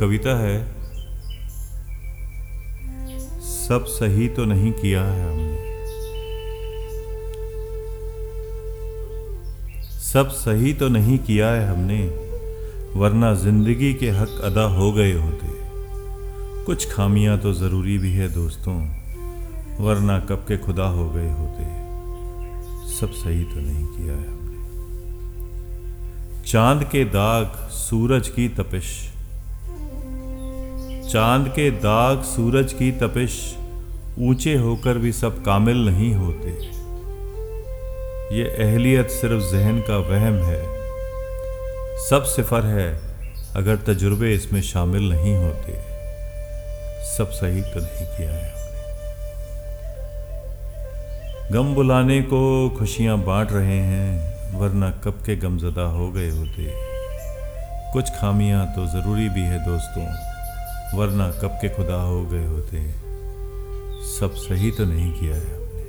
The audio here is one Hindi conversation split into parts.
कविता है, सब सही तो नहीं किया है हमने। सब सही तो नहीं किया है हमने, वरना ज़िंदगी के हक अदा हो गए होते। कुछ खामियाँ तो ज़रूरी भी है दोस्तों, वरना कब के खुदा हो गए होते। सब सही तो नहीं किया है हमने। चाँद के दाग, सूरज की तपिश चाँद के दाग सूरज की तपिश, ऊँचे होकर भी सब कामिल नहीं होते। ये अहलियत सिर्फ़ जहन का वहम है। सब सिफर है, अगर तजुर्बे इसमें शामिल नहीं होते। सब सही तो नहीं किया है हमने। गम बुलाने को खुशियाँ बांट रहे हैं, वरना कब के गमजदा हो गए होते। कुछ खामियाँ तो ज़रूरी भी है दोस्तों। वरना कब के खुदा हो गए होते? सब सही तो नहीं किया है हमने।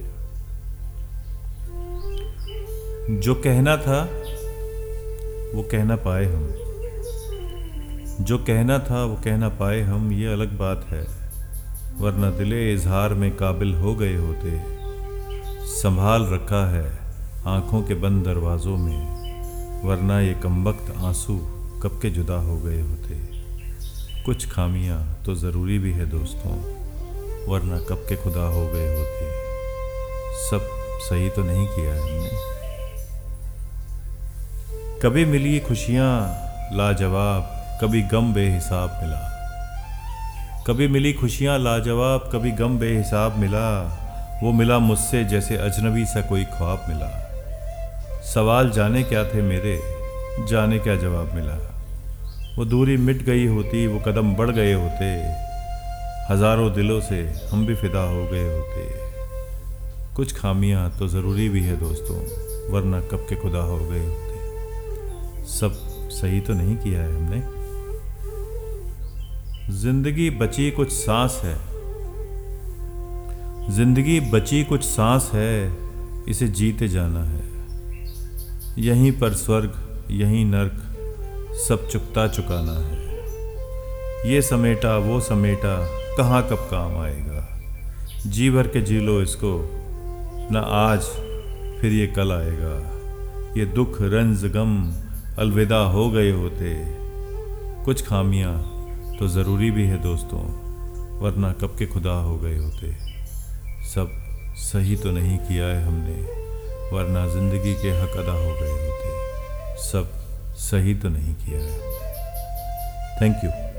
जो कहना था, वो कहना पाए हम। जो कहना था, वो कहना पाए हम, ये अलग बात है। वरना दिले इजहार में काबिल हो गए होते। संभाल रखा है आँखों के बंद दरवाज़ों में। वरना ये कमबख्त आँसू कब के जुदा हो गए होते? कुछ खामियाँ तो ज़रूरी भी है दोस्तों, वरना कब के खुदा हो गए होते। सब सही तो नहीं किया हमने। कभी मिली खुशियाँ, लाजवाब, कभी गम बेहिसाब मिला। कभी मिली खुशियाँ, लाजवाब, कभी गम बेहिसाब मिला। वो मिला मुझसे जैसे अजनबी सा कोई ख्वाब मिला। सवाल जाने क्या थे मेरे, जाने क्या जवाब मिला। वो दूरी मिट गई होती, वो कदम बढ़ गए होते। हज़ारों दिलों से हम भी फिदा हो गए होते। कुछ खामियाँ तो ज़रूरी भी है दोस्तों, वरना कब के खुदा हो गए होते। सब सही तो नहीं किया है हमने। ज़िंदगी बची कुछ सांस है। ज़िंदगी बची कुछ सांस है, इसे जीते जाना है। यहीं पर स्वर्ग, यहीं नर्क सब चुकता चुकाना है। ये समेटा, वो समेटा, कहाँ कब काम आएगा? जी भर के जी लो इसको, न आज, फिर ये कल आएगा। ये दुख, रंज, गम, अलविदा हो गए होते। कुछ खामियाँ तो ज़रूरी भी है दोस्तों, वरना कब के खुदा हो गए होते। सब सही तो नहीं किया है हमने, वरना ज़िंदगी के हक अदा हो गए होते। सब सही तो नहीं किया है। Thank you